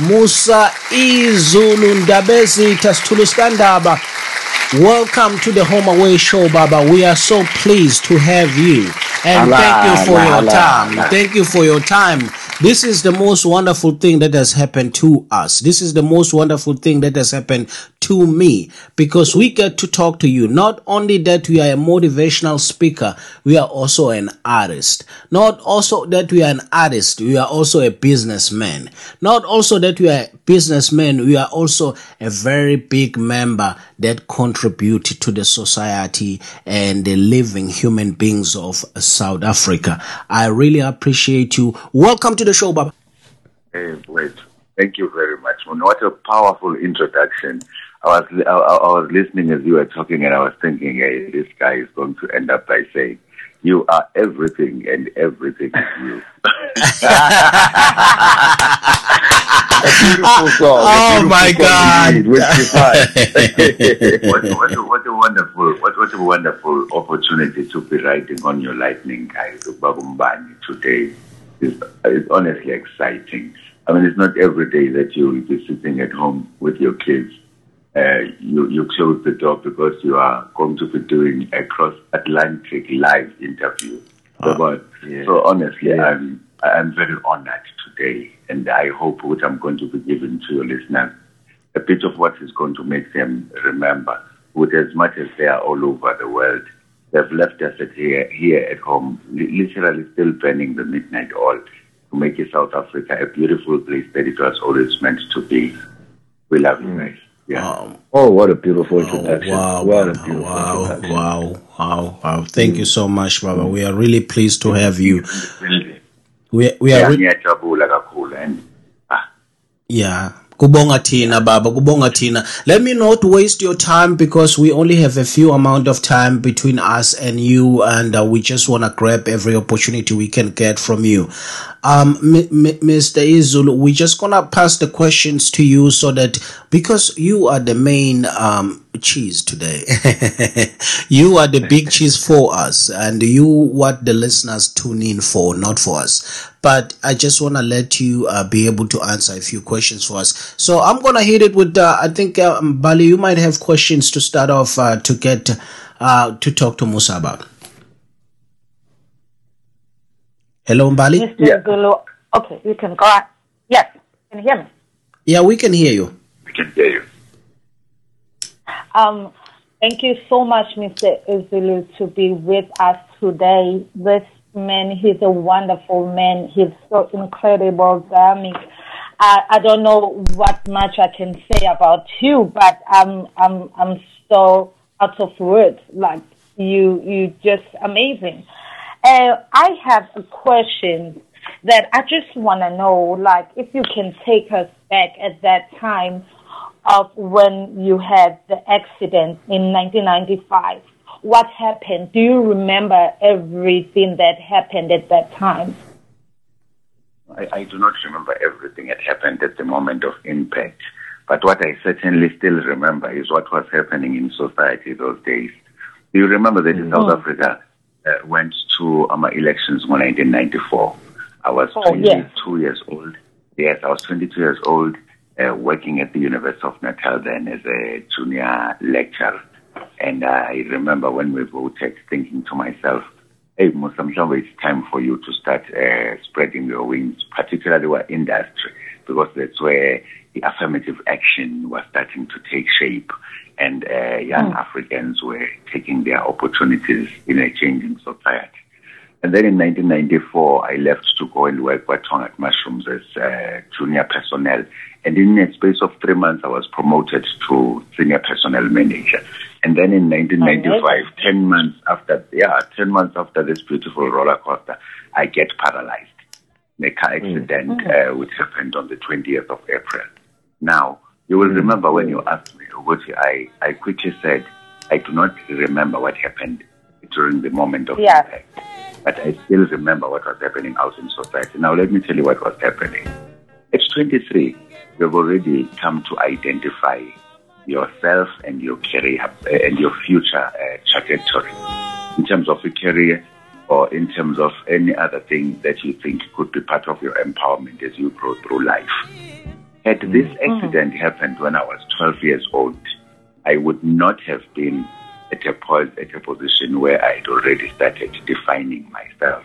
Musa Izulu Ndabezi Tasitulu Skandaba. Welcome to the Home Away Show, Baba. We are so pleased to have you. And thank you for your time. Thank you for your time. This is the most wonderful thing that has happened to us. This is the most wonderful thing that has happened to me because we get to talk to you. Not only that we are a motivational speaker, we are also an artist. Not also that we are an artist, we are also a businessman. Not also that we are businessmen, we are also a very big member that contribute to the society and the living human beings of South Africa. I really appreciate you. Welcome to the show, Baba. Hey, wait. Thank you very much. What a powerful introduction. I was I, I was listening as you were talking, and I was thinking, hey, this guy is going to end up by saying, "You are everything, and everything is you." Beautiful song! oh my God! what, what, a, what a wonderful, what, what a wonderful opportunity to be riding on your lightning, guys. Bagumbani today is it's honestly exciting. I mean, it's not every day that you will be sitting at home with your kids. Uh, you you close the door because you are going to be doing a cross Atlantic live interview. So, but, yeah. so honestly, Yeah. I'm I'm very honored today, and I hope what I'm going to be giving to your listeners a bit of what is going to make them remember. With as much as they are all over the world, they've left us at here here at home, literally still burning the midnight oil to make South Africa a beautiful place that it was always meant to be. We love you guys. Yeah. Um, Oh, what a beautiful Oh, introduction. wow, what a beautiful wow, introduction. wow, wow, wow. Thank you so much, Baba. We are really pleased to have you. We, we are, Yeah, re- ngiyajabula kakhulu and ah, yeah. Kubonga tina, Baba. Kubonga tina. Let me not waste your time because we only have a few amount of time between us and you, and uh, we just want to grab every opportunity we can get from you. Um, Mr. Izulu, we're just gonna pass the questions to you so that because you are the main um cheese today, you are the big cheese for us, and you what the listeners tune in for, not for us. But I just want to let you uh, be able to answer a few questions for us. So I'm gonna hit it with. Uh, I think uh, Bali, you might have questions to start off uh, to get uh, to talk to Musa about. Hello, Mbali. Mr. Yeah. Zulu. Okay, you can go on. Yes, can you hear me? Yeah, we can hear you. we can hear you. Um, thank you so much, Mr. Zulu, to be with us today. This man, he's a wonderful man. He's so incredible, dynamic. I, I don't know what much I can say about you, but I'm I'm I'm so out of words. Like you, you just amazing. Uh, I have a question that I just want to know, like, if you can take us back at that time of when you had the accident in 1995. What happened? Do you remember everything that happened at that time? I, I do not remember everything that happened at the moment of impact, but what I certainly still remember is what was happening in society those days. Do you remember that in South Africa uh, went to um, elections in 1994? I was Oh, 22 yes. years old. Yes, I was 22 years old, uh, working at the University of Natal then as a junior lecturer. And I remember when we voted, thinking to myself, hey, Musamshawa, it's time for you to start uh, spreading your wings, particularly our industry, because that's where the affirmative action was starting to take shape and uh, young Africans were taking their opportunities in a changing society. And then in 1994, I left to go and work with Tongaat Mushrooms as uh, junior personnel. And in a space of three months, I was promoted to senior personnel manager. And then in 1995, 10 months after, yeah, 10 months after this beautiful roller coaster, I get paralyzed. in A car accident, uh, which happened on the 20th of April. Now, you will remember when you asked me, I, I quickly said, I do not remember what happened during the moment of Yeah. impact but I still remember what was happening out in society. Now, let me tell you what was happening. At 23, you've already come to identify yourself and your career uh, and your future uh, trajectory in terms of your career or in terms of any other thing that you think could be part of your empowerment as you grow through life. Had mm. this accident mm. happened when I was 12 years old, I would not have been at a, point, at a position where I had already started defining myself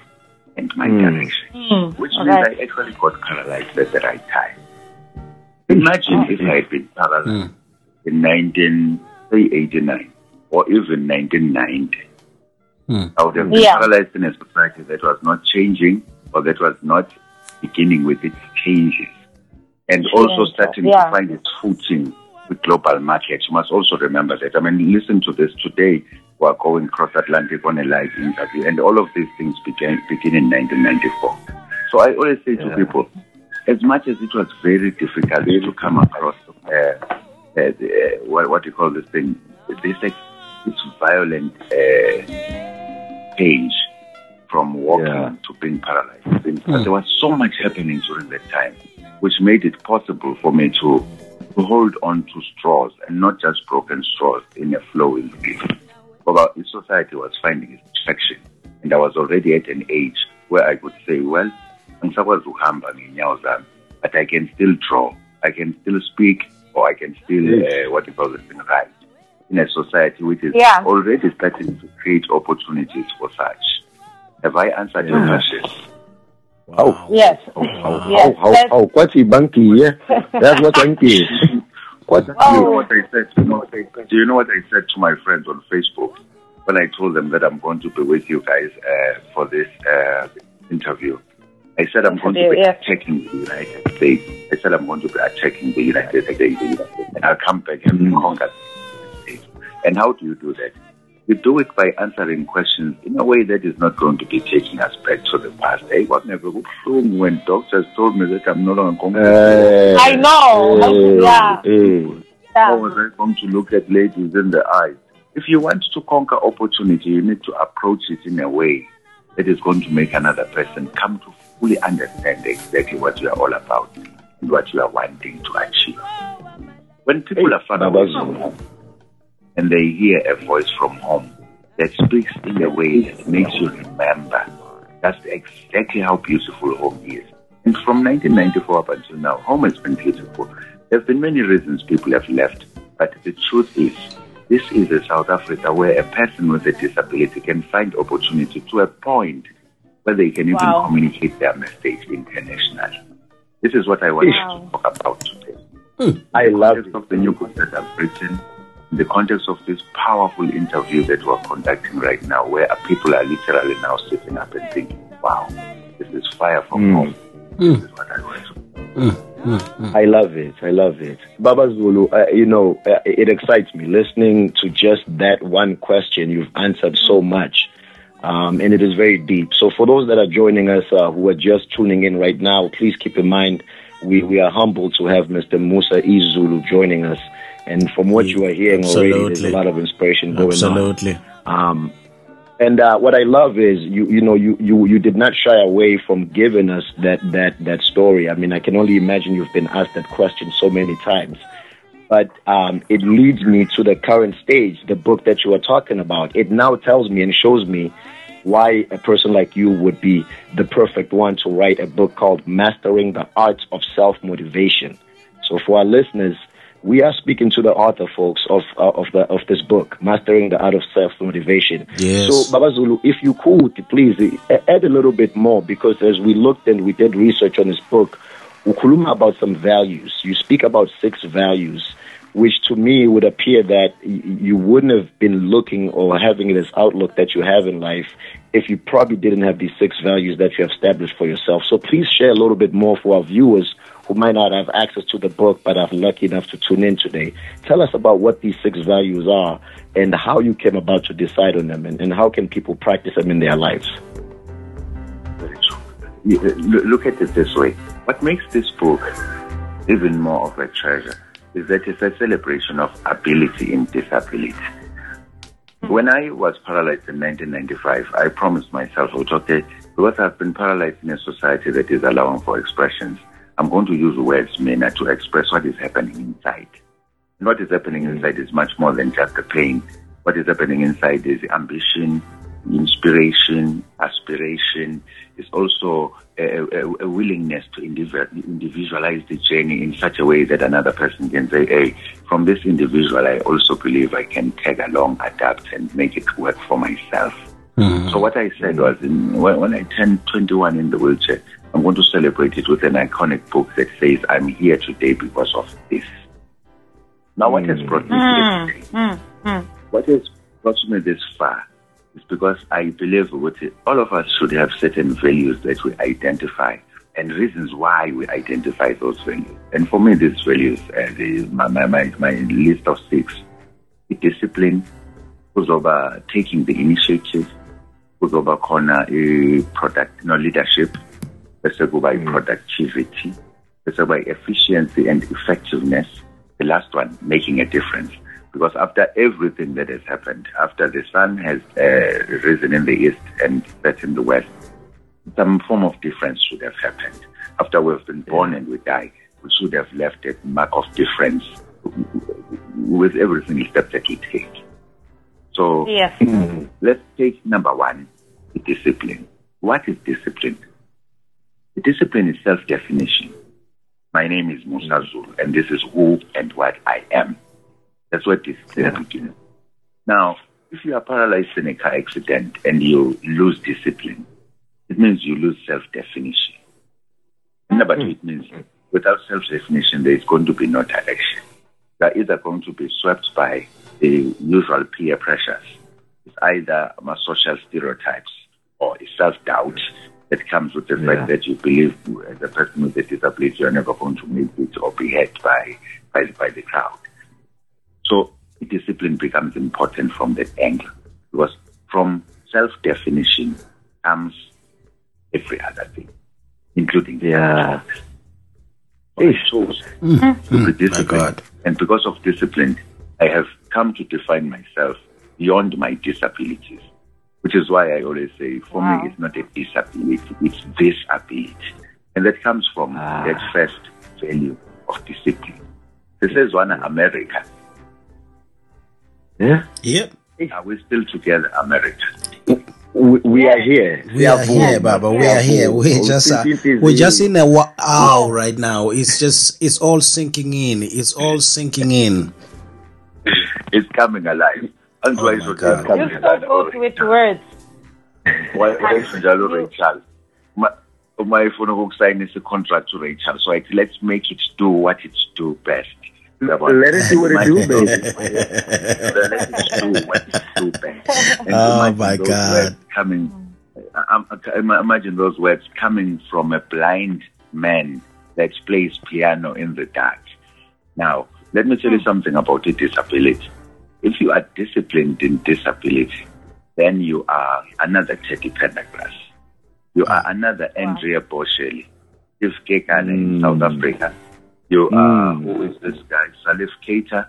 and my mm. direction, mm. which means I actually got paralyzed at the right time. Imagine if I had been paralyzed mm. in 1989 or even 1990. Mm. I would have been yeah. paralyzed in a society that was not changing or that was not beginning with its changes and also starting yeah. to find its footing with global markets. You must also remember that. I mean, listen to this today. We are going cross Atlantic on a live interview, and all of these things began begin in 1994. So I always say to people, as much as it was very difficult to come across uh, uh, the, uh, what, what do you call this thing, this like, this violent uh, change from walking yeah. to being paralyzed. But there was so much happening during that time, which made it possible for me to to hold on to straws and not just broken straws in a flowing river. But society was finding its traction, and I was already at an age where I could say, well, but I can still draw, I can still speak, or I can still, uh, what you call this thing, write in a society which is yeah. already starting to create opportunities for such. Have I answered yeah. your question? Wow. Yes. How, how, yes. how, how, how, what's a banky, yeah? That's what banky is. What, oh. you know what I said? You know what I, do you know what I said to my friends on Facebook when I told them that I'm going to be with you guys uh, for this uh, interview? I said I'm going to be yeah. attacking the United States. I said I'm going to be attacking the United States, and I'll come back and mm-hmm. conquer the States. And how do you do that? We do it by answering questions in a way that is not going to be taking us back to the past. Hey, what never when doctors told me that I'm no longer going to. Uh, I know. Uh, yeah. Uh, How was I going to look at ladies in the eyes? If you want to conquer opportunity, you need to approach it in a way that is going to make another person come to fully understand exactly what you are all about and what you are wanting to achieve. When people hey, are far away from home, and they hear a voice from home that speaks in a way that makes you remember. That's exactly how beautiful home is. And from 1994 up until now, home has been beautiful. There have been many reasons people have left, but the truth is, this is a South Africa where a person with a disability can find opportunity to a point where they can wow. even communicate their message internationally. This is what I want wow. to talk about today. Hmm. I love it. of the new book that I've written in the context of this powerful interview that we're conducting right now, where people are literally now sitting up and thinking, wow, this is fire from mm. home. Mm. This is what I want mm. I love it. I love it. Baba Zulu, uh, you know, uh, it excites me listening to just that one question. You've answered so much. Um, and it is very deep. So, for those that are joining us uh, who are just tuning in right now, please keep in mind we, we are humbled to have Mr. Musa Izulu joining us. And from what you are hearing Absolutely. already, there's a lot of inspiration going Absolutely. on. Um, and uh, what I love is you you know you, you you did not shy away from giving us that that that story. I mean, I can only imagine you've been asked that question so many times. But um, it leads me to the current stage, the book that you are talking about. It now tells me and shows me why a person like you would be the perfect one to write a book called Mastering the Art of Self Motivation. So for our listeners, we are speaking to the author, folks, of uh, of the of this book, Mastering the Art of Self Motivation. Yes. So, Baba Zulu, if you could please uh, add a little bit more, because as we looked and we did research on this book, ukuluma about some values. You speak about six values, which to me would appear that you wouldn't have been looking or having this outlook that you have in life if you probably didn't have these six values that you have established for yourself. So please share a little bit more for our viewers who might not have access to the book but are lucky enough to tune in today. Tell us about what these six values are and how you came about to decide on them and, and how can people practice them in their lives. Look at it this way. What makes this book even more of a treasure is that it's a celebration of ability in disability. When I was paralyzed in 1995, I promised myself, oh, okay, because I've been paralyzed in a society that is allowing for expressions, I'm going to use words, Mina, to express what is happening inside. And what is happening inside is much more than just the pain. What is happening inside is ambition, inspiration, aspiration. It's also a, a, a willingness to individualize the journey in such a way that another person can say, hey, from this individual, I also believe I can tag along, adapt, and make it work for myself. Mm-hmm. So what I said was, in, when, when I turned 21 in the wheelchair, I'm going to celebrate it with an iconic book that says, I'm here today because of this. Now, what has brought me mm. here today? Mm. Mm. What has brought me this far is because I believe with it, all of us should have certain values that we identify and reasons why we identify those values. And for me, these values, uh, the, my, my, my, list of six, the discipline, over taking the initiative, kuzoba khona i-product, no, leadership, bese kuba i-productivity, bese kuba efficiency and effectiveness, the last one, making a difference. Because after everything that has happened, after the sun has uh, risen in the east and set in the west, some form of difference should have happened. After we've been born and we die, we should have left a mark of difference with every single step that we take. So yes. let's take number one, discipline. What is discipline? The discipline is self-definition. My name is Musa mm. Zulu, and this is who and what I am. That's what this is yeah. beginning. Now, if you are paralyzed in a car accident and you lose discipline, it means you lose self-definition. Number two, it mm. means without self-definition, there is going to be no direction. You are either going to be swept by the usual peer pressures. It's either my social stereotypes or it's self-doubt that comes with the yeah. fact that you believe as a person with a disability you're never going to make it or be hurt by, by, by the crowd. So discipline becomes important from that angle because from self-definition comes every other thing, including yeah. I chose mm. to be disciplined. And because of discipline, I have come to define myself beyond my disabilities which is why I always say, for wow. me, it's not a disability, it's this ability. And that comes from ah. that first value of discipline. This is one America. Yeah? Yep. Are we still together, America? We, we are here. We, we are, are here, Baba. We are here. We just uh, we're just in a wow right now. It's just it's all sinking in. It's all sinking in. It's coming alive. Otherwise, oh You're so good with words. wayenjalo Rachel uma efuna ukukusayinisa a contract to-Rachel so I let's make it do what it do best let it do what it do, baby. let it do what it do best. And oh my God! Coming, uh, um, uh, imagine those words coming from a blind man that plays piano in the dark. Now, let me tell you hmm. something about a disability. If you are disciplined in disability, then you are another Teddy Pendergrass. You are another Andrea Bocelli. If Kekan in mm. South Africa. You are, mm. who is this guy? Salif Keita,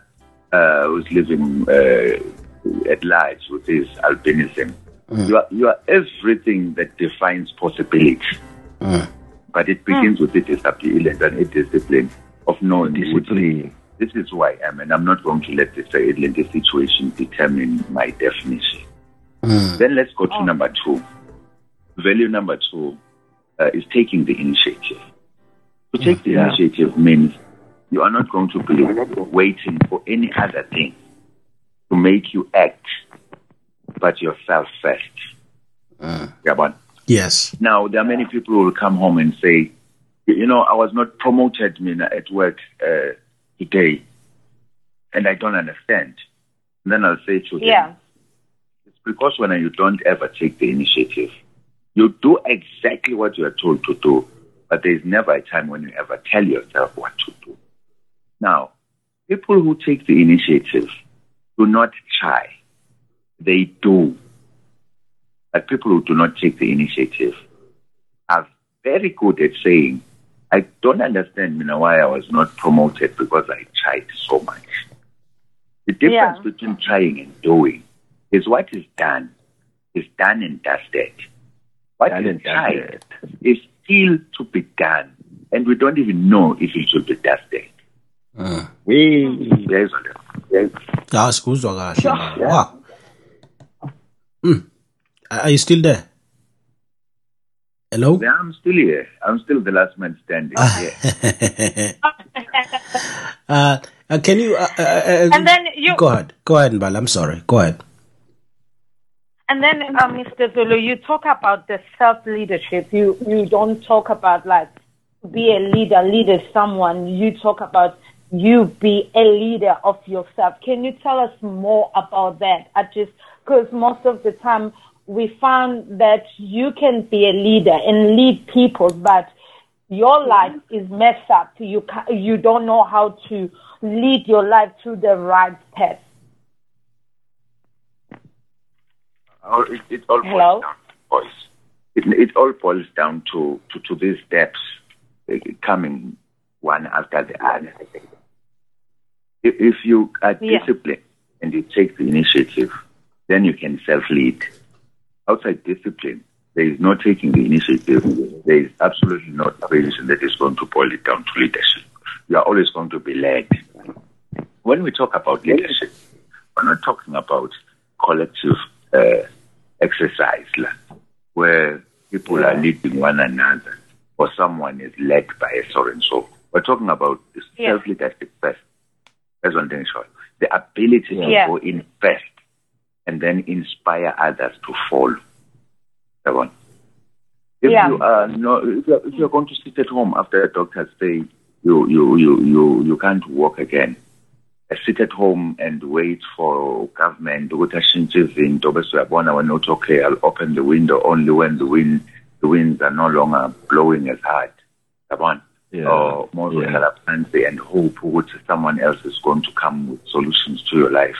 uh, who's living uh, at large with his albinism. Mm. You, are, you are everything that defines possibility. Mm. But it begins with the disability and a discipline of knowing discipline this is who I am, and I'm not going to let this Atlantic situation determine my definition. Mm. Then let's go to oh. number two. Value number two uh, is taking the initiative. To take the yeah. initiative means you are not going to be waiting for any other thing to make you act, but yourself first. Yeah, yes. Now there are many people who will come home and say, you know, I was not promoted at work. Uh, today and I don't understand. And then I'll say to them, yeah. it's because when you don't ever take the initiative, you do exactly what you are told to do, but there is never a time when you ever tell yourself what to do. Now, people who take the initiative do not try, they do. But people who do not take the initiative are very good at saying, I don't understand, you know, why I was not promoted because I tried so much. The difference yeah. between trying and doing is what is done is done and dusted. What done is tried is still to be done, and we don't even know if it should be dusted. Uh. We yes, yes. Yeah, sikuzwa kahle. Wow. Mm. Are you still there? Hello? Yeah, I'm still here. I'm still the last man standing. yeah. uh, uh, can you? Uh, uh, uh, and then you go ahead. Go ahead, Mbal. I'm sorry. Go ahead. And then, uh, Mr. Zulu, you talk about the self leadership. You you don't talk about like be a leader, lead someone. You talk about you be a leader of yourself. Can you tell us more about that? I just because most of the time we found that you can be a leader and lead people, but your life is messed up. You you don't know how to lead your life to the right path. Oh, it, it all Hello? boils down to voice. It, it all boils down to, to, to these steps uh, coming one after the other. If, if you are yeah. disciplined and you take the initiative, then you can self-lead. Outside discipline, there is no taking the initiative. There is absolutely no tradition that is going to boil it down to leadership. You are always going to be led. When we talk about leadership, we're not talking about collective uh, exercise where people are leading one another or someone is led by a so and so. We're talking about self leadership first. That's one thing sure. The ability to yeah. go in first and then inspire others to follow. That one. If yeah. you are no, if you're, if you're going to sit at home after a doctor say you you you you you can't walk again, sit at home and wait for government ukuthi ashintshe izinto bese uyabona when not okay I'll open the window only when the wind the winds are no longer blowing as hard yabona yeah. or more yeah. phansi and hope ukuthi someone else is going to come with solutions to your life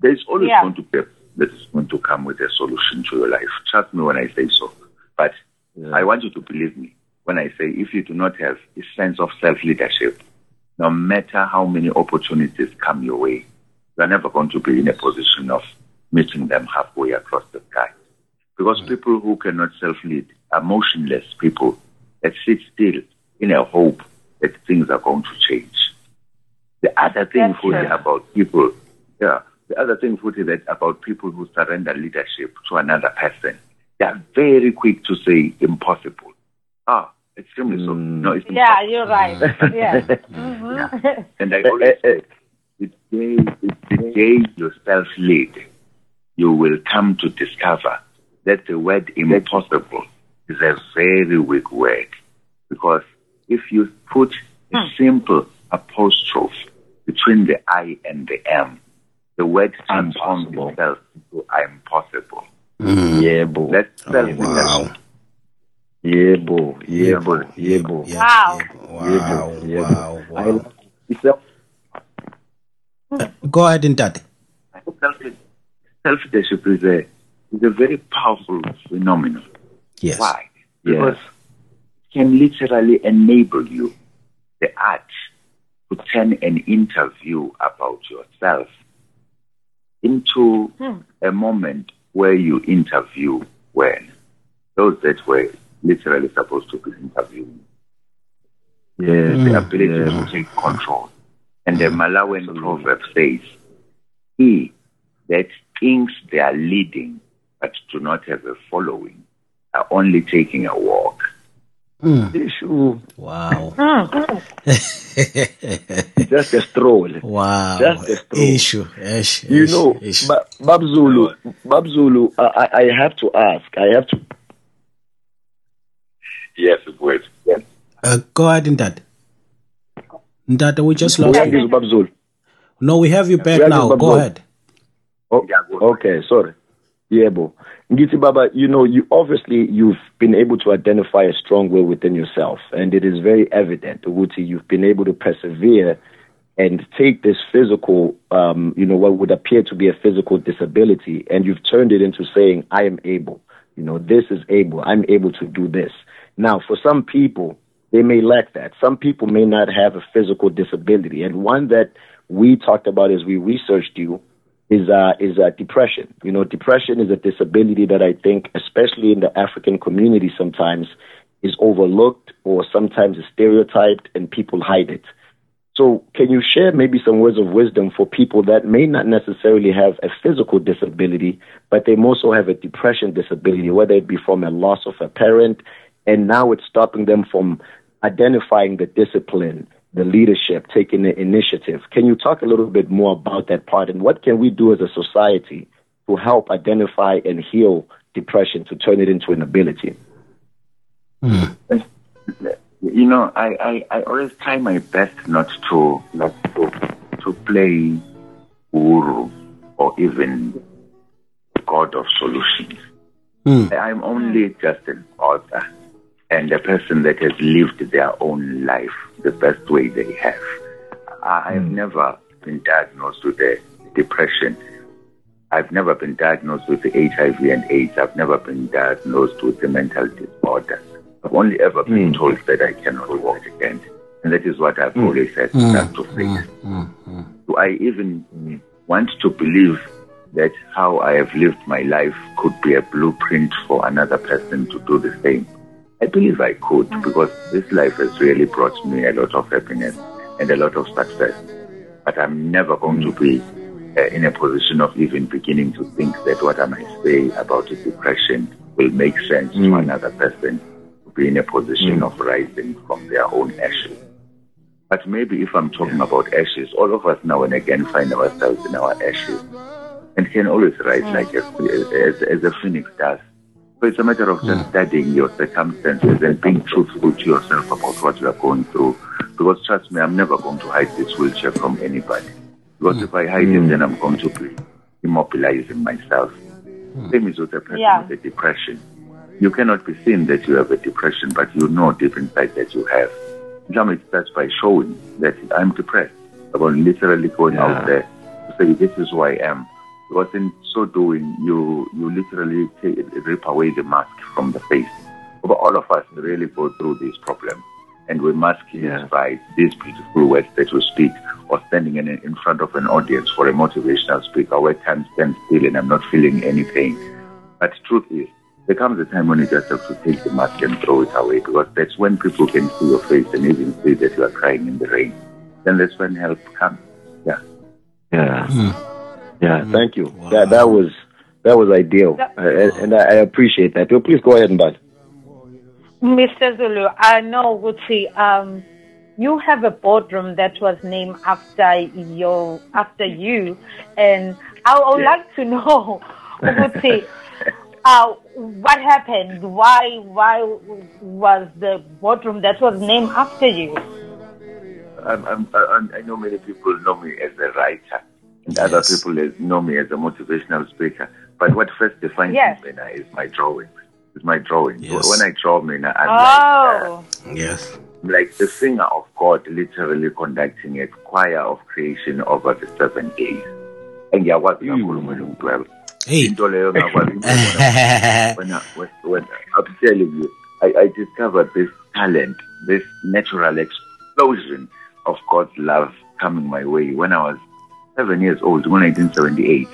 there's always yeah. going to be that is going to come with a solution to your life trust me when I say so but yeah. I want you to believe me when I say if you do not have a sense of self leadership no matter how many opportunities come your way, you are never going to be in a position of meeting them halfway across the sky. Because mm. people who cannot self-lead are motionless people that sit still in a hope that things are going to change. The other thing about people, yeah, the other thing Futhi, that about people who surrender leadership to another person, they are very quick to say impossible. Ah, extremely so. Mm. No, it's yeah, you're right. yeah. Mm-hmm. yeah. And I always say, the day, the day you self-lead, you will come to discover that the word impossible is a very weak word. Because if you put a hmm. simple apostrophe between the I and the M, the word transforms itself into impossible. Mm. Yeah, boy. That's self oh, wow. Yebo, yebo, yebo. Wow. Wow, wow, wow. Go ahead, Ntate. Self-leadership is a, is a very powerful phenomenon. Yes. Why? Because yes. it can literally enable you, the art, to turn an interview about yourself into hmm. a moment where you interview when those that were literally supposed to be interviewing. Yeah, mm. the ability yeah. to take control. And the Malawian proverb says, He that thinks they are leading but do not have a following are only taking a walk. Mm. Wow. Just a stroll. Wow. Just a stroll. Issue. Ish, you ish, know, ish. Babzulu, Babzulu, I, I have to ask, I have to Yes, it was. Yes. Uh, go ahead, Ndata. Ndata, we just lost you. No, we have you back now. Go ahead. Oh, okay, sorry. Yeah, bo. Ngiti Baba, you know, you obviously you've been able to identify a strong will within yourself, and it is very evident, Uguti, you've been able to persevere and take this physical, um, you know, what would appear to be a physical disability, and you've turned it into saying, I am able. You know, this is able. I'm able to do this. Now, for some people, they may lack that. Some people may not have a physical disability. And one that we talked about as we researched you is uh, is uh, depression. You know, depression is a disability that I think, especially in the African community, sometimes is overlooked or sometimes is stereotyped, and people hide it. So, can you share maybe some words of wisdom for people that may not necessarily have a physical disability, but they also have a depression disability, whether it be from a loss of a parent, and now it's stopping them from identifying the discipline, the leadership, taking the initiative. Can you talk a little bit more about that part and what can we do as a society to help identify and heal depression to turn it into an ability? Mm. You know, I, I, I always try my best not to not to, to play guru or even god of solutions. Mm. I'm only just an author and a person that has lived their own life the best way they have. I have mm. never been diagnosed with a depression. I've never been diagnosed with HIV and AIDS. I've never been diagnosed with a mental disorder. I've only ever been mm. told that I cannot walk again. And that is what I've mm. always said mm. To fix. Mm. Mm. Do I even want to believe that how I have lived my life could be a blueprint for another person to do the same? I believe I could because this life has really brought me a lot of happiness and a lot of success. But I'm never going to be uh, in a position of even beginning to think that what I might say about a depression will make sense mm. to another person to be in a position mm. of rising from their own ashes. But maybe if I'm talking yeah. about ashes, all of us now and again find ourselves in our ashes and can always rise mm. like a, as, as a phoenix does. So it's a matter of just studying your circumstances and being truthful to yourself about what you are going through. Because trust me, I'm never going to hide this wheelchair from anybody. Because if I hmm. hide it, hmm. then I'm going to be immobilizing myself. Mm. Same is with a person yeah. with a depression. You cannot be seen that you have a depression, but you know deep inside that you have. Some it starts by showing that I'm depressed. About literally going yeah. out there to say, this is who I am because in so doing, you you literally take, rip away the mask from the face. But all of us really go through this problem, and we mask yeah. it these beautiful words that we speak, or standing in, in front of an audience for a motivational speaker where time stands still and I'm not feeling any pain. But truth is, there comes a time when you just have to take the mask and throw it away because that's when people can see your face and even see that you are crying in the rain. Then that's when help comes. Yeah. Yeah. Mm. Yeah, mm. thank you. Wow. That that was that was ideal, that, uh, and, and I, appreciate that. So please go ahead and bud. Mr. Zulu, I know, Guti, um, you have a boardroom that was named after your after you, and I would yeah. like to know, Guti, uh, what happened? Why why was the boardroom that was named after you? I'm, I'm, I know many people know me as a writer and yes. other people know me as a motivational speaker. But what first defines yes. me is my drawing. Is my drawing. Yes. When I draw Mina, I'm oh. like uh, yes, like the finger of God, literally conducting a choir of creation over the seven days. And yeah, what mm. Hey. when, I, when, when I'm telling you, I, I discovered this talent, this natural explosion of God's love coming my way when I was seven years old, 1978.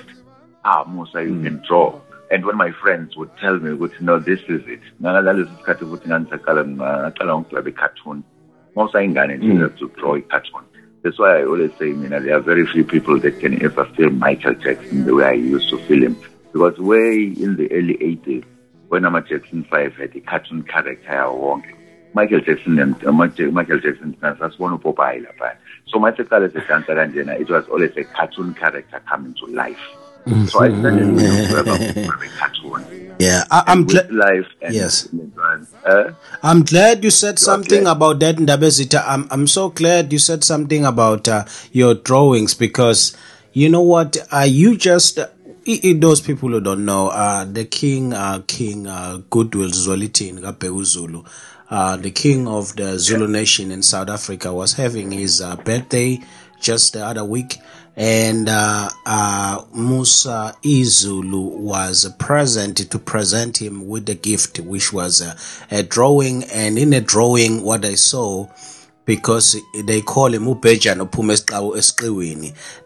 Ah, Musa, you can draw. And when my friends would tell me, would no, this is it. Ngalaleso sikhathi futhi ngandisaqala ngaqala ngokudweba i-cartoon. Musa ingane nje mm. to draw a cartoon. That's why I always say, you know, there are very few people that can ever feel Michael Jackson the way I used to feel him. Because way in the early 80s, when I'm a Jackson 5 had a cartoon character, Michael Jackson and uh, Michael Jackson sasibona uPopeye lapha so my siqale sedansa kanjena it was always a cartoon character coming to life mm-hmm. so I started to a cartoon yeah I, am glad life yes uh, I'm glad you said something glad. about that Ndabezitha I'm I'm so glad you said something about uh, your drawings because you know what uh, you just those people who don't know, uh, the king, uh, King uh, Goodwill Zwelithini Zulu, uh, the king of the Zulu nation in South Africa, was having his uh, birthday just the other week. And uh, uh, Musa Izulu was present to present him with the gift, which was a drawing. And in a drawing, what I saw, because they call him Ubejan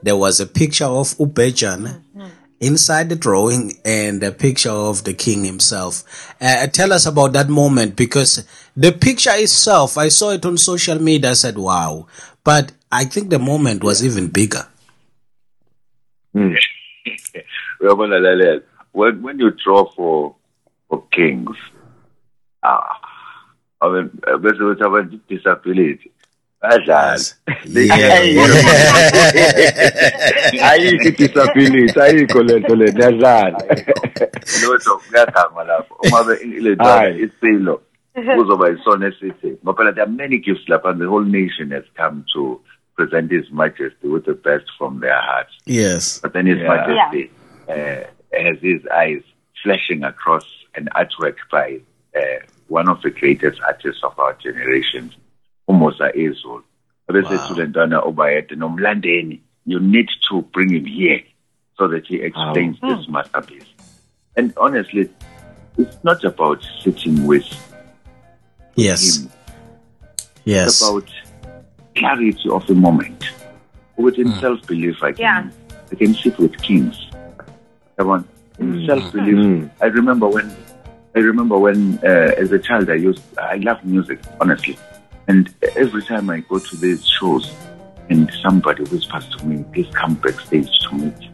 There was a picture of Ubejan mm-hmm inside the drawing and a picture of the king himself. Uh, tell us about that moment because the picture itself, I saw it on social media, I said, wow. but I think the moment was even bigger. Mm. when, when you draw for, for kings, ah, I mean, bese ukuthi abantu disability badlala ayikho disability ayikho lento le niyadlala lotho kuyagama lapho. Uma le isilo kuzoba isona esithi ngoba phela there are many gifts lapha and the whole nation has come to present his majesty with the best from their hearts. Yes. But then his yeah. majesty uh, has his eyes flashing across an artwork by uh, one of the greatest artists of our generation, Umusa Ezul. wow. you need to bring him here so that he explains wow. this masterpiece. And honestly, it's not about sitting with yes. him. Yes. It's about clarity of the moment. Within mm. self-belief, I can, yeah. I can sit with kings. Come on. In mm. self-belief, mm. I remember when I remember when, uh, as a child, I used, I love music, honestly. And every time I go to these shows and somebody whispers to me, please come backstage to meet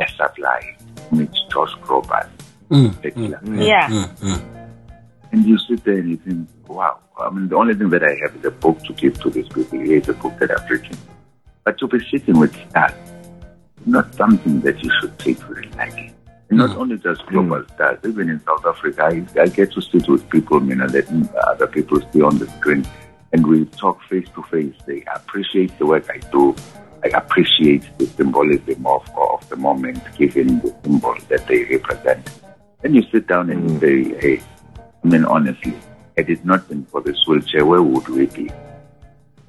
Esther Fly, meet Josh Groban. Mm, mm, mm, yeah. Mm, mm. And you sit there and you think, wow. I mean, the only thing that I have is a book to give to these people. Here's a book that I've written. But to be sitting with stars, not something that you should take very lightly. And not mm. only just global mm. stars, even in South Africa, I, I, get to sit with people, you know, let other people stay on the screen and we talk face to face. They appreciate the work I do. I appreciate the symbolism of, of the moment, given the symbol that they represent. Then you sit down and mm. say, hey, I mean, honestly, had it not been for this wheelchair, where would we be?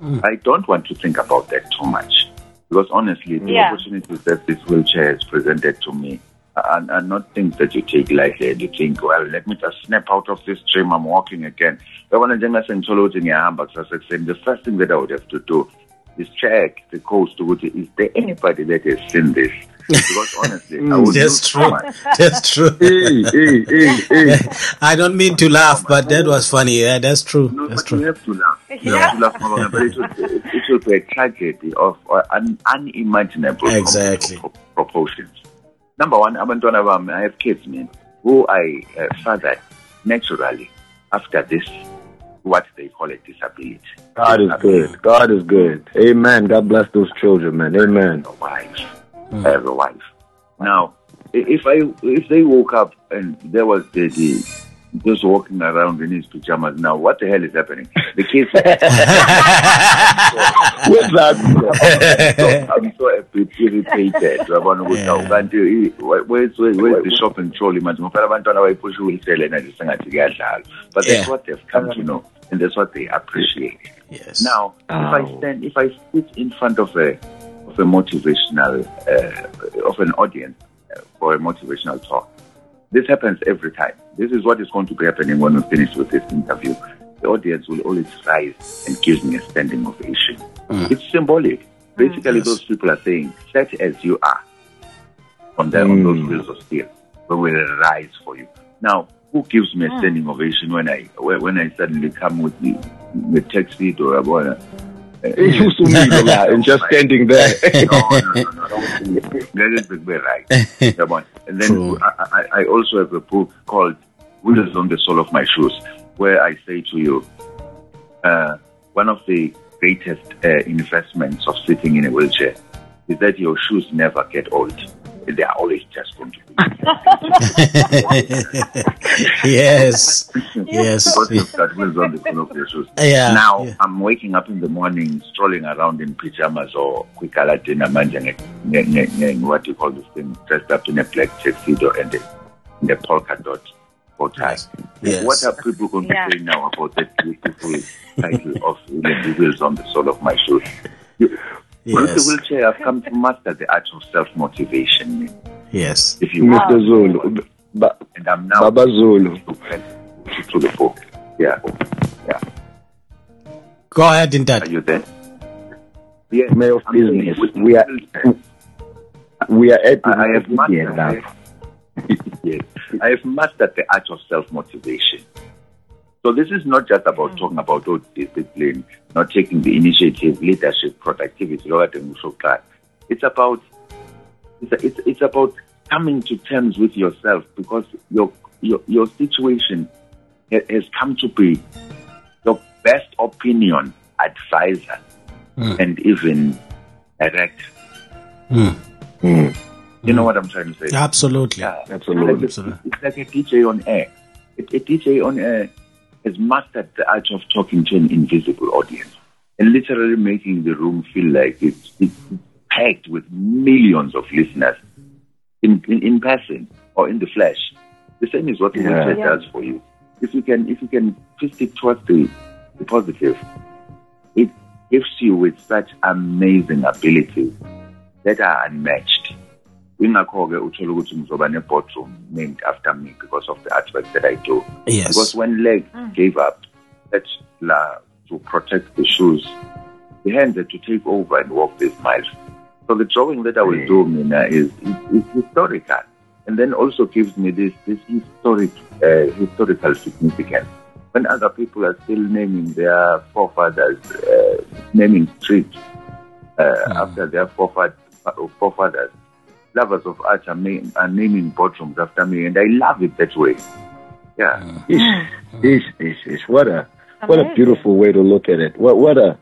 Mm. I don't want to think about that too much. Because honestly, the yeah. opportunities that this wheelchair has presented to me and, and not things that you take lightly and you think, well, let me just snap out of this dream, I'm walking again. The first thing that I would have to do is check the coast to is there anybody that has seen this? Because honestly, I would that's true. That's true. hey, hey, hey, hey. I don't mean to laugh, but that was funny. Yeah, that's true. No, that's but true. you have to laugh. You have to laugh, but it would, it would be a tragedy of uh, un, unimaginable exactly. proportions number one abantwana bami i have kids man. Who i uh, fathered naturally after this what they call a disability. God is good. God is good. Amen. God bless those children man. Amen. A wife. Mm. I have a wife. Now if i if they woke up and there was the, the just walking around in his pajamas. Now, what the hell is happening? The kids. What's that? so, I'm so a bit irritated. Where's, where's, where's the shopping trolley? But that's what they've come to know, and that's what they appreciate. Yes. Now, oh. if I stand, if I sit in front of a of a motivational uh, of an audience uh, for a motivational talk, this happens every time. This is what is going to be happening when we finish with this interview. The audience will always rise and give me a standing ovation. Mm. It's symbolic. Basically, yes. those people are saying, set as you are on, the, mm. on those mm. wheels of steel, we will rise for you. Now, who gives me a mm. standing ovation when I when I suddenly come with the, the taxi or a it used to mean a lot and just standing there. no, no, no, no. That is the way right. Come on. And then I, I, I, also have a book called Wheels on the Sole of My Shoes, where I say to you, uh, one of the greatest uh, investments of sitting in a wheelchair is that your shoes never get old they are always just going to be. yes, yes. Because you've on the front of your. Yeah. Now yeah. I'm waking up in the morning, strolling around in pajamas or kwikalatina manje what do you call this thing, dressed up in a black tuxedo and a, and a polka dot bow tie. Yes. What are people going to yeah. say now about that beautiful title of the wheels on the sole of my shoes? Yes. With the wheelchair, I've come to master the art of self motivation. Yes. If you Mr. Zulu. Ba- and I'm now Baba Zulu. To the book. Yeah. Yeah. Go ahead, Intat. Are you there? Yes. May of business. We are we are at I, I have mastered now. yes. I have mastered the art of self motivation. So this is not just about mm. talking about oh, discipline, not taking the initiative, leadership, productivity. It's about it's, it's, it's about coming to terms with yourself because your your your situation has come to be your best opinion advisor mm. and even direct. Mm. Mm. You know what I'm trying to say? Absolutely. Yeah, absolutely. It's like, a, it's like a DJ on air. A, a DJ on air has mastered the art of talking to an invisible audience and literally making the room feel like it's, it's packed with millions of listeners in, in, in person or in the flesh. The same is what the yeah. yeah. does for you. If you can if you can twist it towards the, the positive, it gives you with such amazing abilities that are unmatched. Ingakho-ke uthole ukuthi ngizoba ne-boardroom named after me because of the artwork that I do. Yes. Because when Leg mm. gave up that la to protect the shoes, the hands had to take over and walk these miles. So the drawing that I will do, Mina, is, is, is historical, and then also gives me this this historic uh, historical significance. When other people are still naming their forefathers, uh, naming streets uh, mm. after their forefathers, forefathers, lovers of art are, ma- are naming boardrooms after me, and I love it that way. Yeah. Mm. It's, it's, it's, what a what a beautiful way to look at it. What what a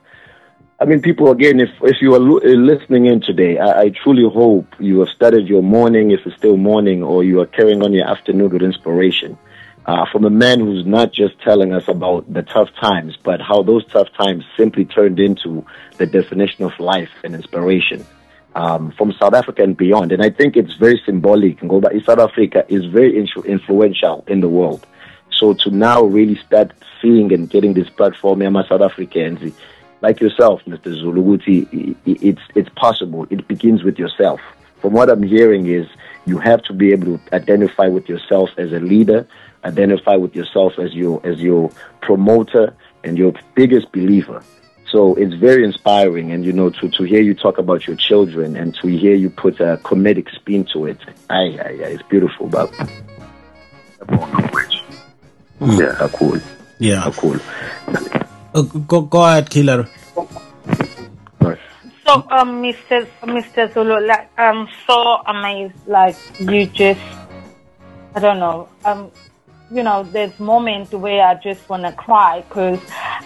I mean, people, again, if, if you are lo- uh, listening in today, I, I, truly hope you have started your morning, if it's still morning, or you are carrying on your afternoon with inspiration. Uh, from a man who's not just telling us about the tough times, but how those tough times simply turned into the definition of life and inspiration um, from South Africa and beyond. And I think it's very symbolic. South Africa is very influential in the world. So to now really start seeing and getting this platform, South Africans, like yourself, Mr. Zuluguti, it's it's possible. It begins with yourself. From what I'm hearing is you have to be able to identify with yourself as a leader, identify with yourself as your as your promoter and your biggest believer. So it's very inspiring, and you know, to, to hear you talk about your children and to hear you put a comedic spin to it, I, I, it's beautiful, but yeah, cool, yeah, cool. Uh, go, go ahead, Killer. So, um, Mr. Mr. Zulu, like, I'm so amazed. Like, you just, I don't know. Um, you know, there's moments where I just want to cry because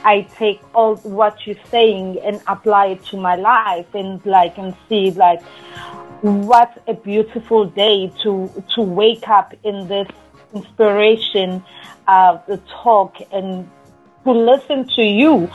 I take all what you're saying and apply it to my life and like and see like what a beautiful day to to wake up in this inspiration, uh, the talk and to listen to you,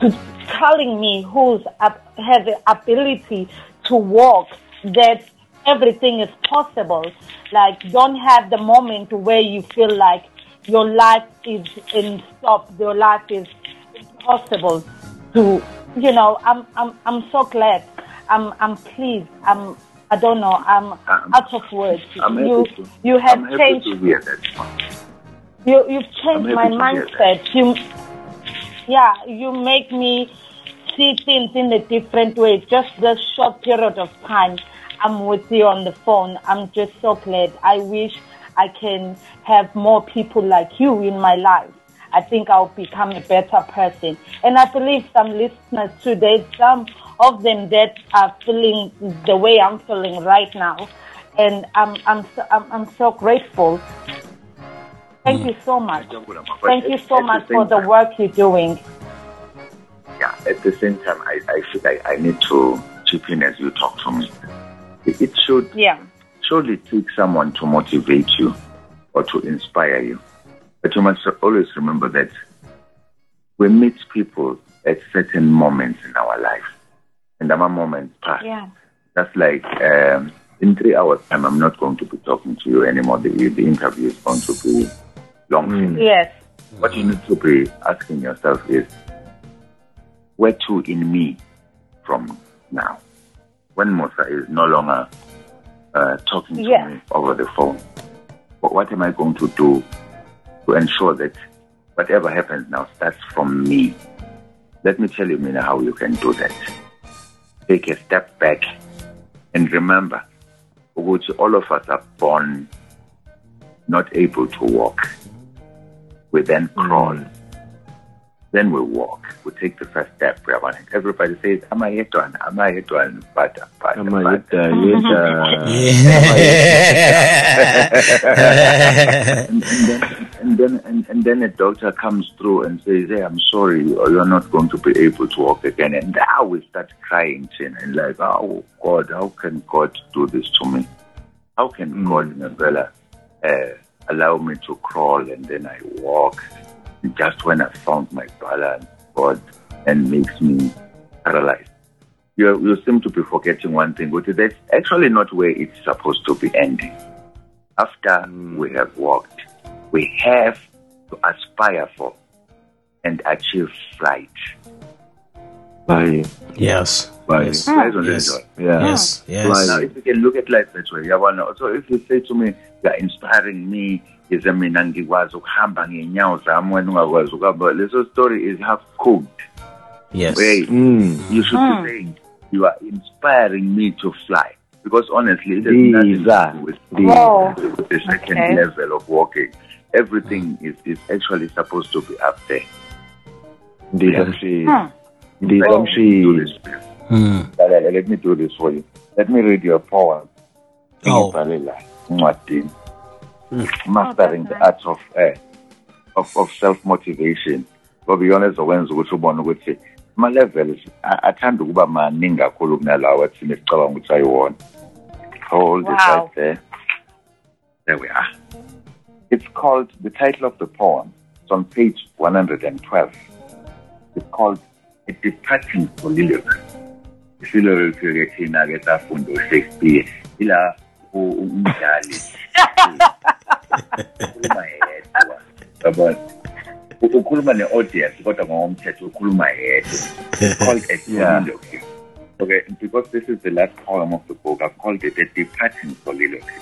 to telling me who's has the ability to walk that everything is possible. Like, don't have the moment where you feel like your life is in stop, your life is impossible to, you know, I'm, I'm, I'm so glad. I'm, I'm pleased. I'm, I don't know. I'm um, out of words. you, to, you have changed. You, you've changed my mindset. You, yeah, you make me see things in a different way. Just this short period of time I'm with you on the phone. I'm just so glad. I wish I can have more people like you in my life. I think I'll become a better person. And I believe some listeners today, some of them that are feeling the way I'm feeling right now. And I'm, I'm, so, I'm, I'm so grateful Thank you so much. Mm. Thank you so much for the work you're doing. Yeah, at the same time, I, I feel like I need to chip in as you talk to me. It should yeah. surely take someone to motivate you or to inspire you. But you must always remember that we meet people at certain moments in our life. And our moments pass. Yeah. That's like um, in three hours' time, I'm not going to be talking to you anymore. The, the interview is going to be long mm. Yes. What you need to be asking yourself is, where to in me from now? When Musa is no longer uh, talking to yes. me over the phone, but what am I going to do to ensure that whatever happens now starts from me? Let me tell you, Mina, how you can do that. Take a step back and remember, which all of us are born not able to walk we then crawl. Mm. Then we'll walk. We'll take the first step. Everybody says, "Am I yet one? Am I yet one?" But but Am I but. yet, uh, yet, uh, and, and then and then and, and then a doctor comes through and says, "Hey, I'm sorry, you're not going to be able to walk again." And now we start crying, Chin, and like, "Oh God, how can God do this to me? How can Mm. God, Nabella, uh, allow me to crawl and then I walk?" Just when I found my balance, God, and makes me paralyzed. You, you seem to be forgetting one thing, but that's actually not where it's supposed to be ending. After hmm. we have walked, we have to aspire for and achieve flight. Bye. yes. Bye. Yes. Right on Yes. this one. Yeah. Yes. Yes. Fly. Now, if you can look at life that way, yabona. So if you say to me, you're inspiring me, ize mina ngikwazi ukuhamba ngenyawo zami wena ungakwazi ukuhamba leso story is half cooked. Yes. Hey, Mm. you should be saying you are inspiring me to fly. Because honestly, it has nothing to are do with, these. Whoa. with the second Okay. level of walking. Everything is, is actually supposed to be up there. Ndizamshini. Let me do Ndizamshini. this for you. Hmm. Let me do this for you. Let me read your poem. Oh. Engibhalela encwadini. Mastering the art of uh, of, of self motivation. Ngoba iyona ezokwenza ukuthi ubone ukuthi ama levels a- athanda ukuba maningi kakhulu kunalawa thina esicabanga ukuthi ayiwona. Hold it right there. There we are. It's called the title of the poem. It's on page 112. It's called A Departing Soliloquy. Soliloquy ke thina ke safunda uShakespeare. Ila umdlali ukhuluma yedwa. Yabona? U- Ukhuluma ne-audience kodwa ngokomthetho ukhuluma yedwa. Called a soliloquy. Okay, because this is the last poem of the book, I've called it a departing soliloquy.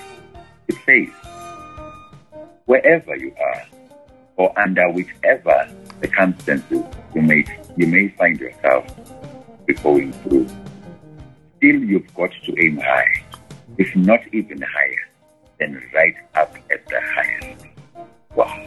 It says, wherever you are, or under whichever circumstances you may you may find yourself going through, still you've got to aim high, if not even higher, then right up at the highest. Wow.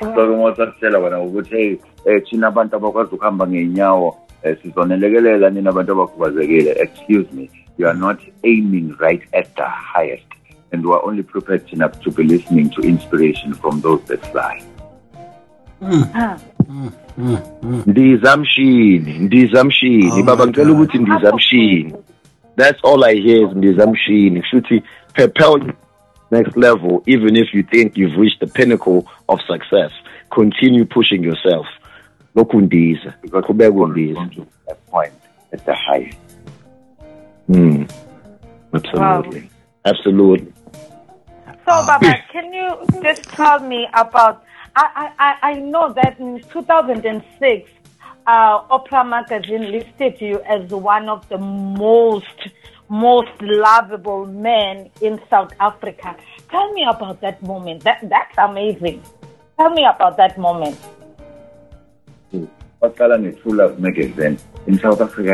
so ngosakutshela wena ukuthi hey eh thina abantu abakwazi ukuhamba ngeenyawo eh, sizonelekelela nina abantu abakhubazekile? Excuse me you are not aiming right at the highest and we are only prepared enough to be listening to inspiration from those that fly Ndizamshini. Ndizamshini. Oh Baba my ngicela ukuthi ndizamshini. That's all I hear is ndizamshini. Kushuthi propel you next level even if you think you've reached the pinnacle of success. Continue pushing yourself. Lokhu ndiza. because Qhubeka we're undiza. going to that point at the highest Mm. Absolutely. Absolutely. So, Baba, can you just tell me about? I, I, I know that in 2006, uh, Oprah magazine listed you as one of the most most lovable men in South Africa. Tell me about that moment. That that's amazing. Tell me about that moment. baqala nge-True Love magazine in South Africa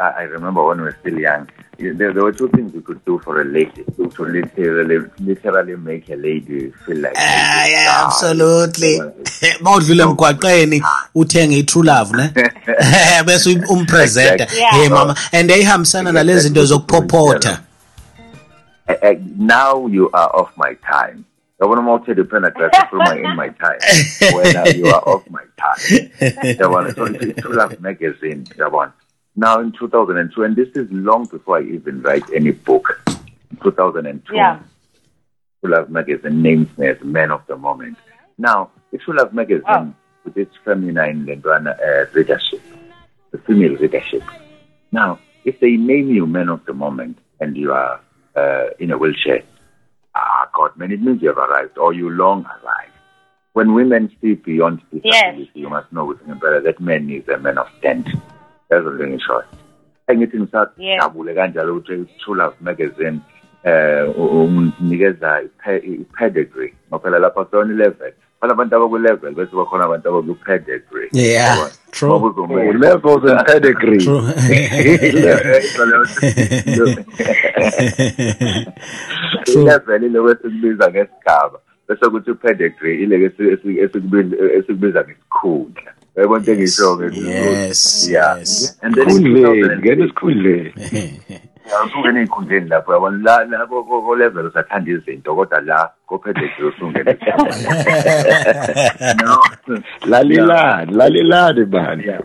I, remember when we were still young there, there were two things you could do for a lady to, literally literally make a lady feel like Ah, yeah, absolutely. Mawudlula emgwaqeni uthenge i-true love ne. Bese umpresenta. ye Hey mama and ayihambisana nalezi zinto zokuphophotha. Uh, uh, now you are off my time yabona uma uthe diphenda glass ukhuluma in my time wena you are off my time yabona so it's True Love magazine yabona now in 2002 and this is long before I even write any book. In 2002 Yeah. True Love magazine names me as man of the moment. Now the True Love magazine Oh. with its feminine lentwana uh, readership the female readership. Now if they name you man of the moment and you are uh, in a wheelchair ah God man it means you have arrived or you long arrived when women see beyond disability, you must know with better that man is a man of tent. That's what I'm short. Angithi Yeah. ngisajabule kanjalo ukuthi True Love magazine eh unginikeza i-pedigree ngophela lapha sona level abantu abaku-level bese bakhona abantu abaku-pedigree Yeah, true. Oh, levels and pedigree. True. True. ilevel iloko esikubiza ngesigaba bese kuthi upedigree ileke esi- esi- esikubiza esikubiza ngesikhundla uyabona into engisho-ke Yes, yeah yes. and then in Khundleni, 2006, ngena esikhundleni. usungena ey'khundleni lapho yabona la la ko- ko- ko-level usathanda izinto kodwa la ko-pedigree usungena no Lalelani, lalelani bani. Yeah.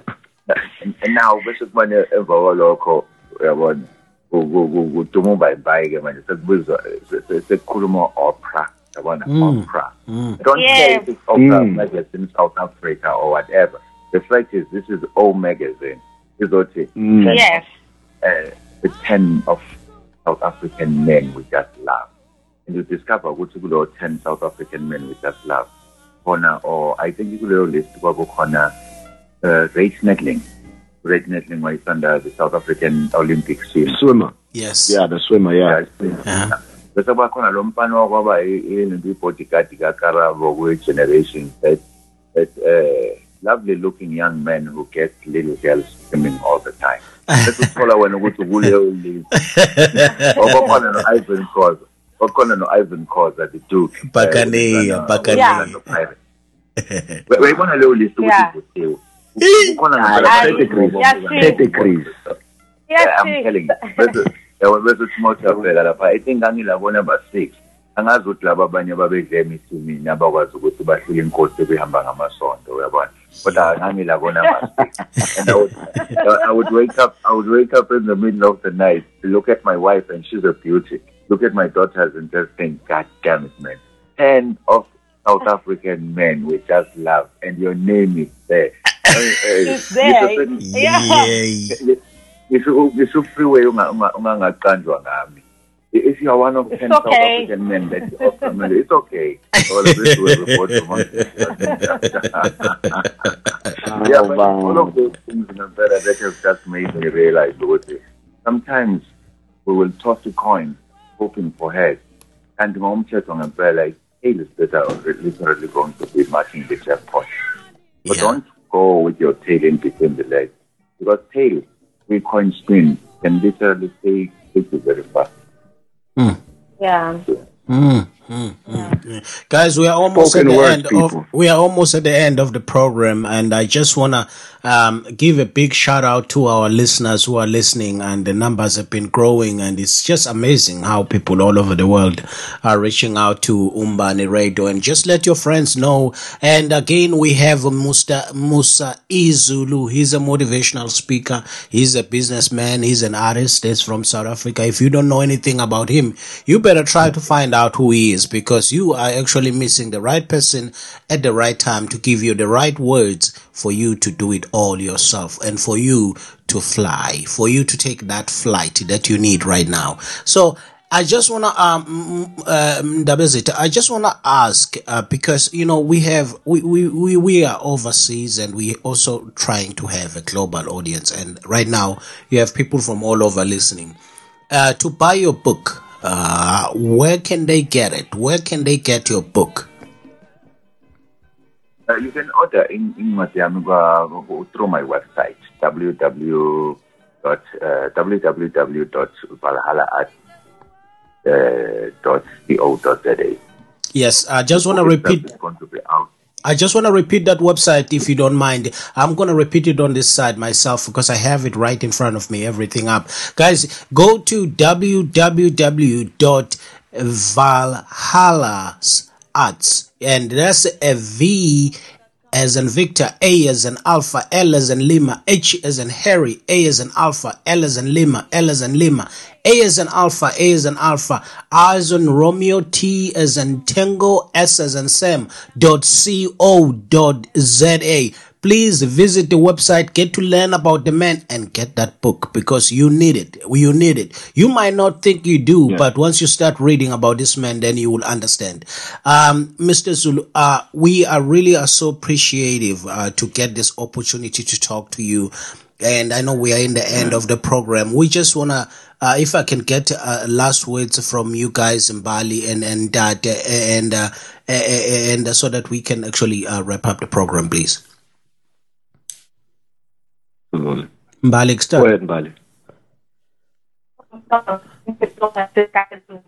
And now bese kuba ne- emva kwalokho uyabona ku- ku- ku- kuduma umbayimbayi-ke manje sekubizwa se- se- sekukhuluma Oprah yabona Oprah don't Yes. say it's Oprah Mm. magazine south africa or whatever the fact is this is o magazine izothi Mm. Yes. uh, the 10 of south african men we just love and you discover ukuthi kulo 10 south african men we just love khona or i think kuleyo list kwakukhona uh, Ryk Neethling. Ryk Neethling wayesanda the South African Olympic team. Swimmer. Yes. Yeah, the swimmer, yeah. Yeah. bese kuba khona lo mfana wakwaba ininto i-bodyguard kakarabo kwe-generation that, that uh, lovely looking young man who gets little girls swimming all the time bese uthola wena ukuthi ukuleyo list kwakhona no-irvin khoza kwakhona no-irvin khoza the duke Buccaneer, Uh, Buccaneer. Orlando Pirates. We- wayibona leyo list ukuthi Yeah. ivuthiwe kukhona Hayi, ngempela- pedigree. Yes, Pedigrees. Yes, Yeah, I'm sis. telling you. Bese yawa bese Timothy afika lapha. I think angilabo number 6. Angazi ukuthi laba abanye babedle emithini abakwazi ukuthi bahlule inkosi behamba ngamasonto uyabona. Kodwa angilabo number 6. And I would, I would wake up I would wake up in the middle of the night to look at my wife and she's a beauty. Look at my daughters and just think, God damn it, man. Ten of South African men we just love and your name is there. It's there. Yeah. Yeah. ngisho freeway ungangaqanjwa ngami if you are one of 10 It's South okay. African men that you offer money, it's okay. All of this will report to my- yeah, but all of those things in Nevada that have just made me realize ukuthi sometimes we will toss a coin hoping for heads. And ngomthetho ngempela, tail is better literally going to be matching the jackpot. But Yeah. don't go with your tail in between the legs. Because tail, three coin spin, can literally take take you very fast. Yeah. Mm, mm, mm, mm. Guys, we are almost Spoken at the end of we are almost at the end of the program, and I just wanna um, give a big shout out to our listeners who are listening, and the numbers have been growing, and it's just amazing how people all over the world are reaching out to Umbani Radio, and just let your friends know. And again, we have Musta Musa Izulu. He's a motivational speaker. He's a businessman. He's an artist. He's from South Africa. If you don't know anything about him, you better try to find out who he is because you are actually missing the right person at the right time to give you the right words for you to do it all yourself and for you to fly, for you to take that flight that you need right now. So I just wanna um mm, um I just wanna ask uh, because you know we have we, we we we are overseas and we also trying to have a global audience and right now you have people from all over listening. Uh, to buy your book, uh, where can they get it? Where can they get your book? Uh, you can order in in Matiami uh, through my website www dot uh, www dot uh, dot co dot. Yes, I just want to repeat. It's going to be out. I just want to repeat that website if you don't mind. I'm going to repeat it on this side myself because I have it right in front of me, everything up. Guys, go to www.valhallaarts and that's a V as in Victor, A as in Alpha, L as in Lima, H as in Harry, A as in Alpha, L as in Lima, L as in Lima, A as in Alpha, A as in Alpha, R as in Romeo, T as in Tango, S as in Sam, dot co dot za. Please visit the website, get to learn about the man and get that book because you need it. You need it. You might not think you do, but once you start reading about this man, then you will understand. Um, Mr. Zulu, uh, we are really are so appreciative, uh, to get this opportunity to talk to you. And I know we are in the end of the program. We just wanna, uh, if I can get uh, last words from you guys Mbali and and that and uh, and so that we can actually uh, wrap up the program, please. Mbali, Go ahead, Mbali.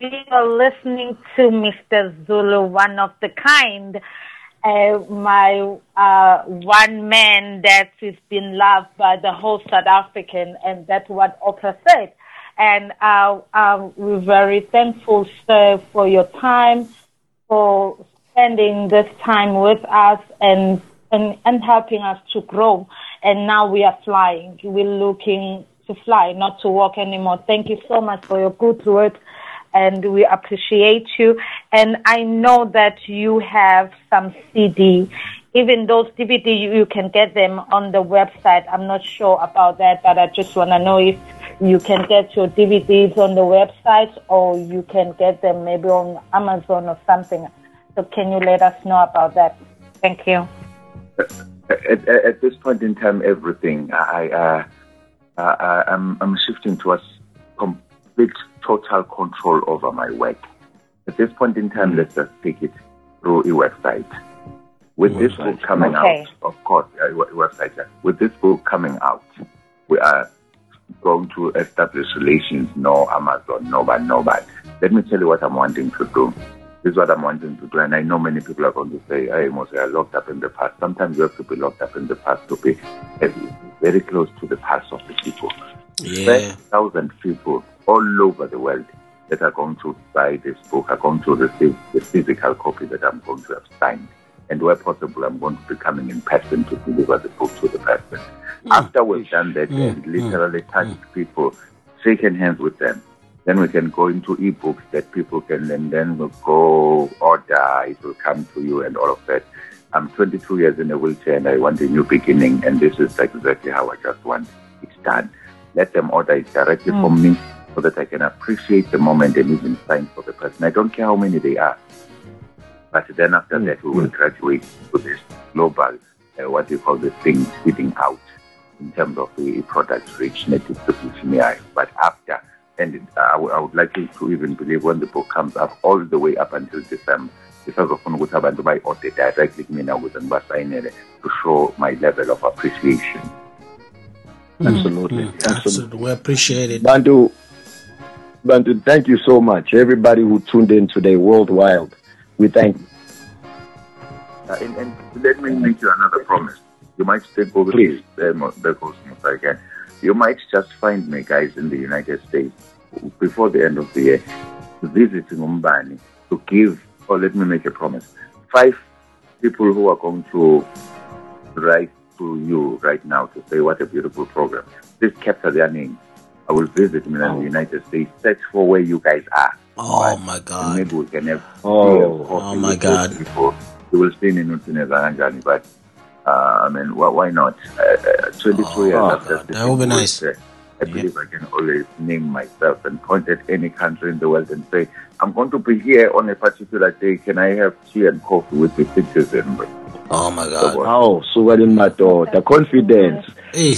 We are listening to Mr. Zulu, one of the kind, uh, my uh, one man that has been loved by the whole South African, and that's what Oprah said. And uh, um, we're very thankful, sir, for your time, for spending this time with us and, and, and helping us to grow. And now we are flying. We're looking to fly, not to walk anymore. Thank you so much for your good words and we appreciate you. And I know that you have some CD. Even those DVD, you, you can get them on the website. I'm not sure about that, but I just want to know if you can get your DVDs on the website or you can get them maybe on Amazon or something. So can you let us know about that? Thank you. Uh, At, at this point in time, everything I, uh, uh, I'm, I'm shifting towards complete, total control over my work. At this point in time, let's just take it through a website. With website. this book coming okay. out, of course, a website. With this book coming out, we are going to establish relations, no Amazon, no bad, no bad. Let me tell you what I'm wanting to do. This is what I'm wanting to do. And I know many people are going to say, I locked up in the past. Sometimes you have to be locked up in the past to be very close to the past of the people. Yeah. Thousand people all over the world that are going to buy this book are going to receive the physical copy that I'm going to have signed. And where possible, I'm going to be coming in person to deliver the book to the person. Mm. After we've done that mm. and literally mm. touched mm. people, shaken hands with them, then we can go into ebooks that people can and then we'll go order, it will come to you and all of that. I'm 22 years in a wheelchair and I want a new beginning, and this is exactly how I just want it done. Let them order it directly mm. from me so that I can appreciate the moment and even sign for the person. I don't care how many they are. But then after mm. that, we will graduate to this global, uh, what you call the thing, feeding out in terms of the product reach net distribution. But after, and it, uh, I, w- I would like you to even believe when the book comes up, all the way up until December, isazofuna ukuthi abantu bayi-ode directly kumina ukuze ngibasayinele to show my level of appreciation. Mm. absolutely. Mm. absolutely. Absolutely. We appreciate it. Bantu bantu thank you so much. Everybody who tuned in today worldwide we thank you. Uh, and, and, let me make you another promise. You might still go please. uh, again you might just find me guys in the united states before the end of the year visiting umbani to give or let me make a promise. Five people who are going to write to you right now to say what a beautiful program. Please capture their names. I will visit them in the oh. United States, search for where you guys are. Oh right? my God! Maybe we can have. Oh, oh my God! Before you will stay in Nutinezanjani, but uh, I mean, why, why not? Uh, uh, 22 oh, years after that would be nice. I yeah. believe I can always name myself and point at any country in the world and say, I'm going to be here on a particular day. Can I have tea and coffee with the citizens? Oh my God! Oh, so in my door. The confidence,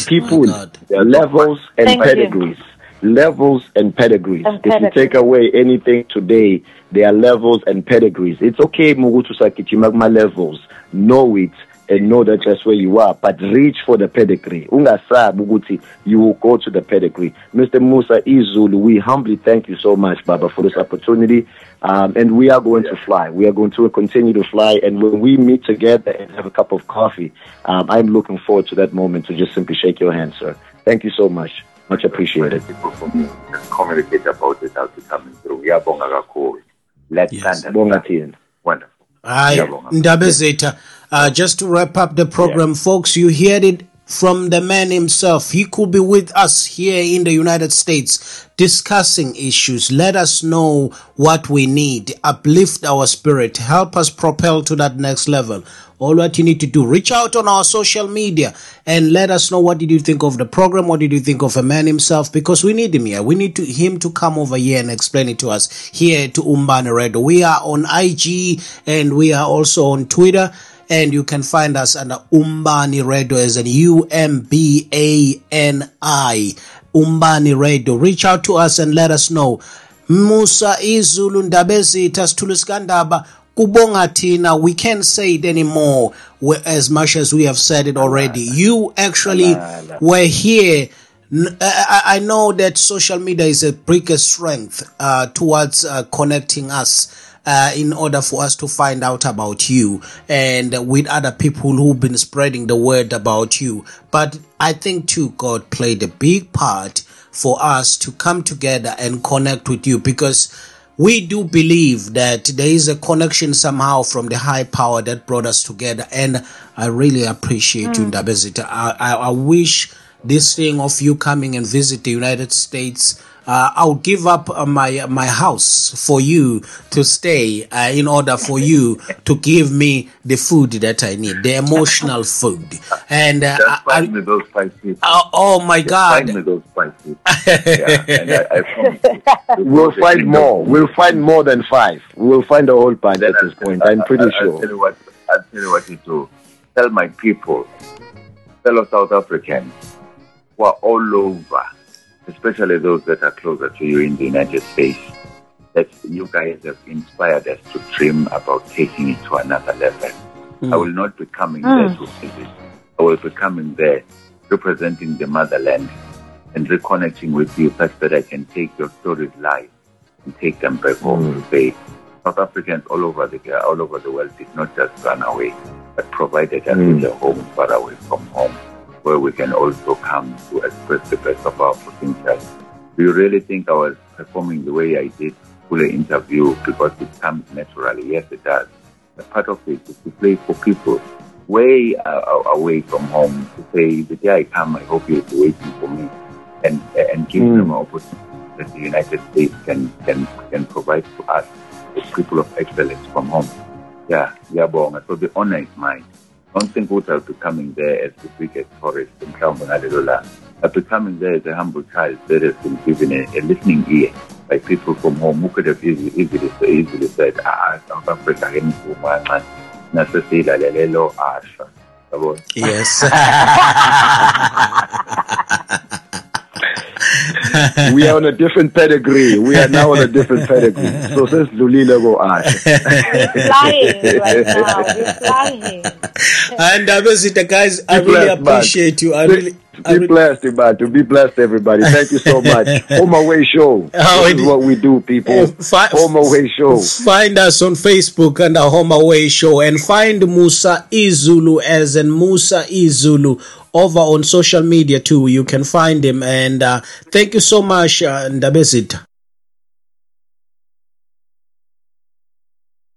people, their levels and Thank pedigrees. You. Levels and pedigrees. And if you take away anything today, there are levels and pedigrees. It's okay, Mugutu Sakichi, my levels. Know it and know that that's where you are, but reach for the pedigree. Ungasabi ukuthi you will go to the pedigree. Mr. Musa Izulu, we humbly thank you so much, Baba, for this opportunity. Um, and we are going to fly. We are going to continue to fly. And when we meet together and have a cup of coffee, um, I'm looking forward to that moment to just simply shake your hand, sir. Thank you so much. Much appreciated. People for me communicate about it how to coming through. Let's yes. Bonga Wonderful. Hayi Ndabezitha uh, just to wrap up the program, yeah. folks, you heard it from the man himself. He could be with us here in the United States discussing issues. Let us know what we need, uplift our spirit, help us propel to that next level. All what you need to do, reach out on our social media and let us know what did you think of the program? What did you think of a man himself? Because we need him here. We need to, him to come over here and explain it to us here to Umbani Radio. We are on IG and we are also on Twitter and you can find us under Umbani Radio as an U M B A N I. Umbani Radio. Reach out to us and let us know. Musa Izulu Ndabezitha Sithulu kubonga tina we can't say it anymore as much as we have said it already you actually were here I know that social media is a biggest strength uh, towards uh, connecting us uh, in order for us to find out about you and with other people who've been spreading the word about you. But I think too, God played a big part for us to come together and connect with you because we do believe that there is a connection somehow from the high power that brought us together. And I really appreciate mm. you, Ndabezitha. I, I, I wish this thing of you coming and visit the United States uh, I'll give up uh, my my house for you to stay uh, in order for you to give me the food that I need, the emotional food. And uh, Just find I, me those spices. Oh, oh my Just God! Find me those spices. yeah, I, I we'll find more. We'll find more than five. We'll find a whole bunch at this point. I'm pretty I, sure. I'll tell you what. I'll tell you what to do. Tell my people, fellow South Africans, who are all over especially those that are closer to you in the United States, that you guys have inspired us to dream about taking it to another level. Mm. I will not be coming mm. there to visit. I will be coming there representing the motherland and reconnecting with you such that I can take your stories live and take them back home mm. to say South Africans all over the all over the world did not just run away, but provided us mm. with a home far away from home where we can also come to express the best of our potential. Do you really think I was performing the way I did for the interview because it comes naturally? Yes, it does. Part of it is to play for people way uh, away from home to say, the day I come, I hope you'll be waiting for me and, and give mm. them an opportunity that the United States can, can, can provide to us, the people of excellence from home. Yeah, yeah, bon. So the honor is mine. What I'll be coming there as the biggest tourist in I'll be coming there as a humble child that has been given a, a listening ear by people from home who could have easily, easily, easily said, ah, South Africa, nasilalalelo asha. Yes. we are on a different pedigree. We are now on a different pedigree. So since Lulile go ash. flying right now. We're flying. And uh, Abesita, guys, I really appreciate you. I really. Be really... blessed, man. To be blessed, everybody. Thank you so much. Home Away Show. Oh, this is what we do, people. Uh, fi- Home Away Show. Find us on Facebook and the Home Away Show, and find Musa Izulu as in Musa Izulu over on social media too. You can find him. And uh, thank you so much, uh, Ndabezitha.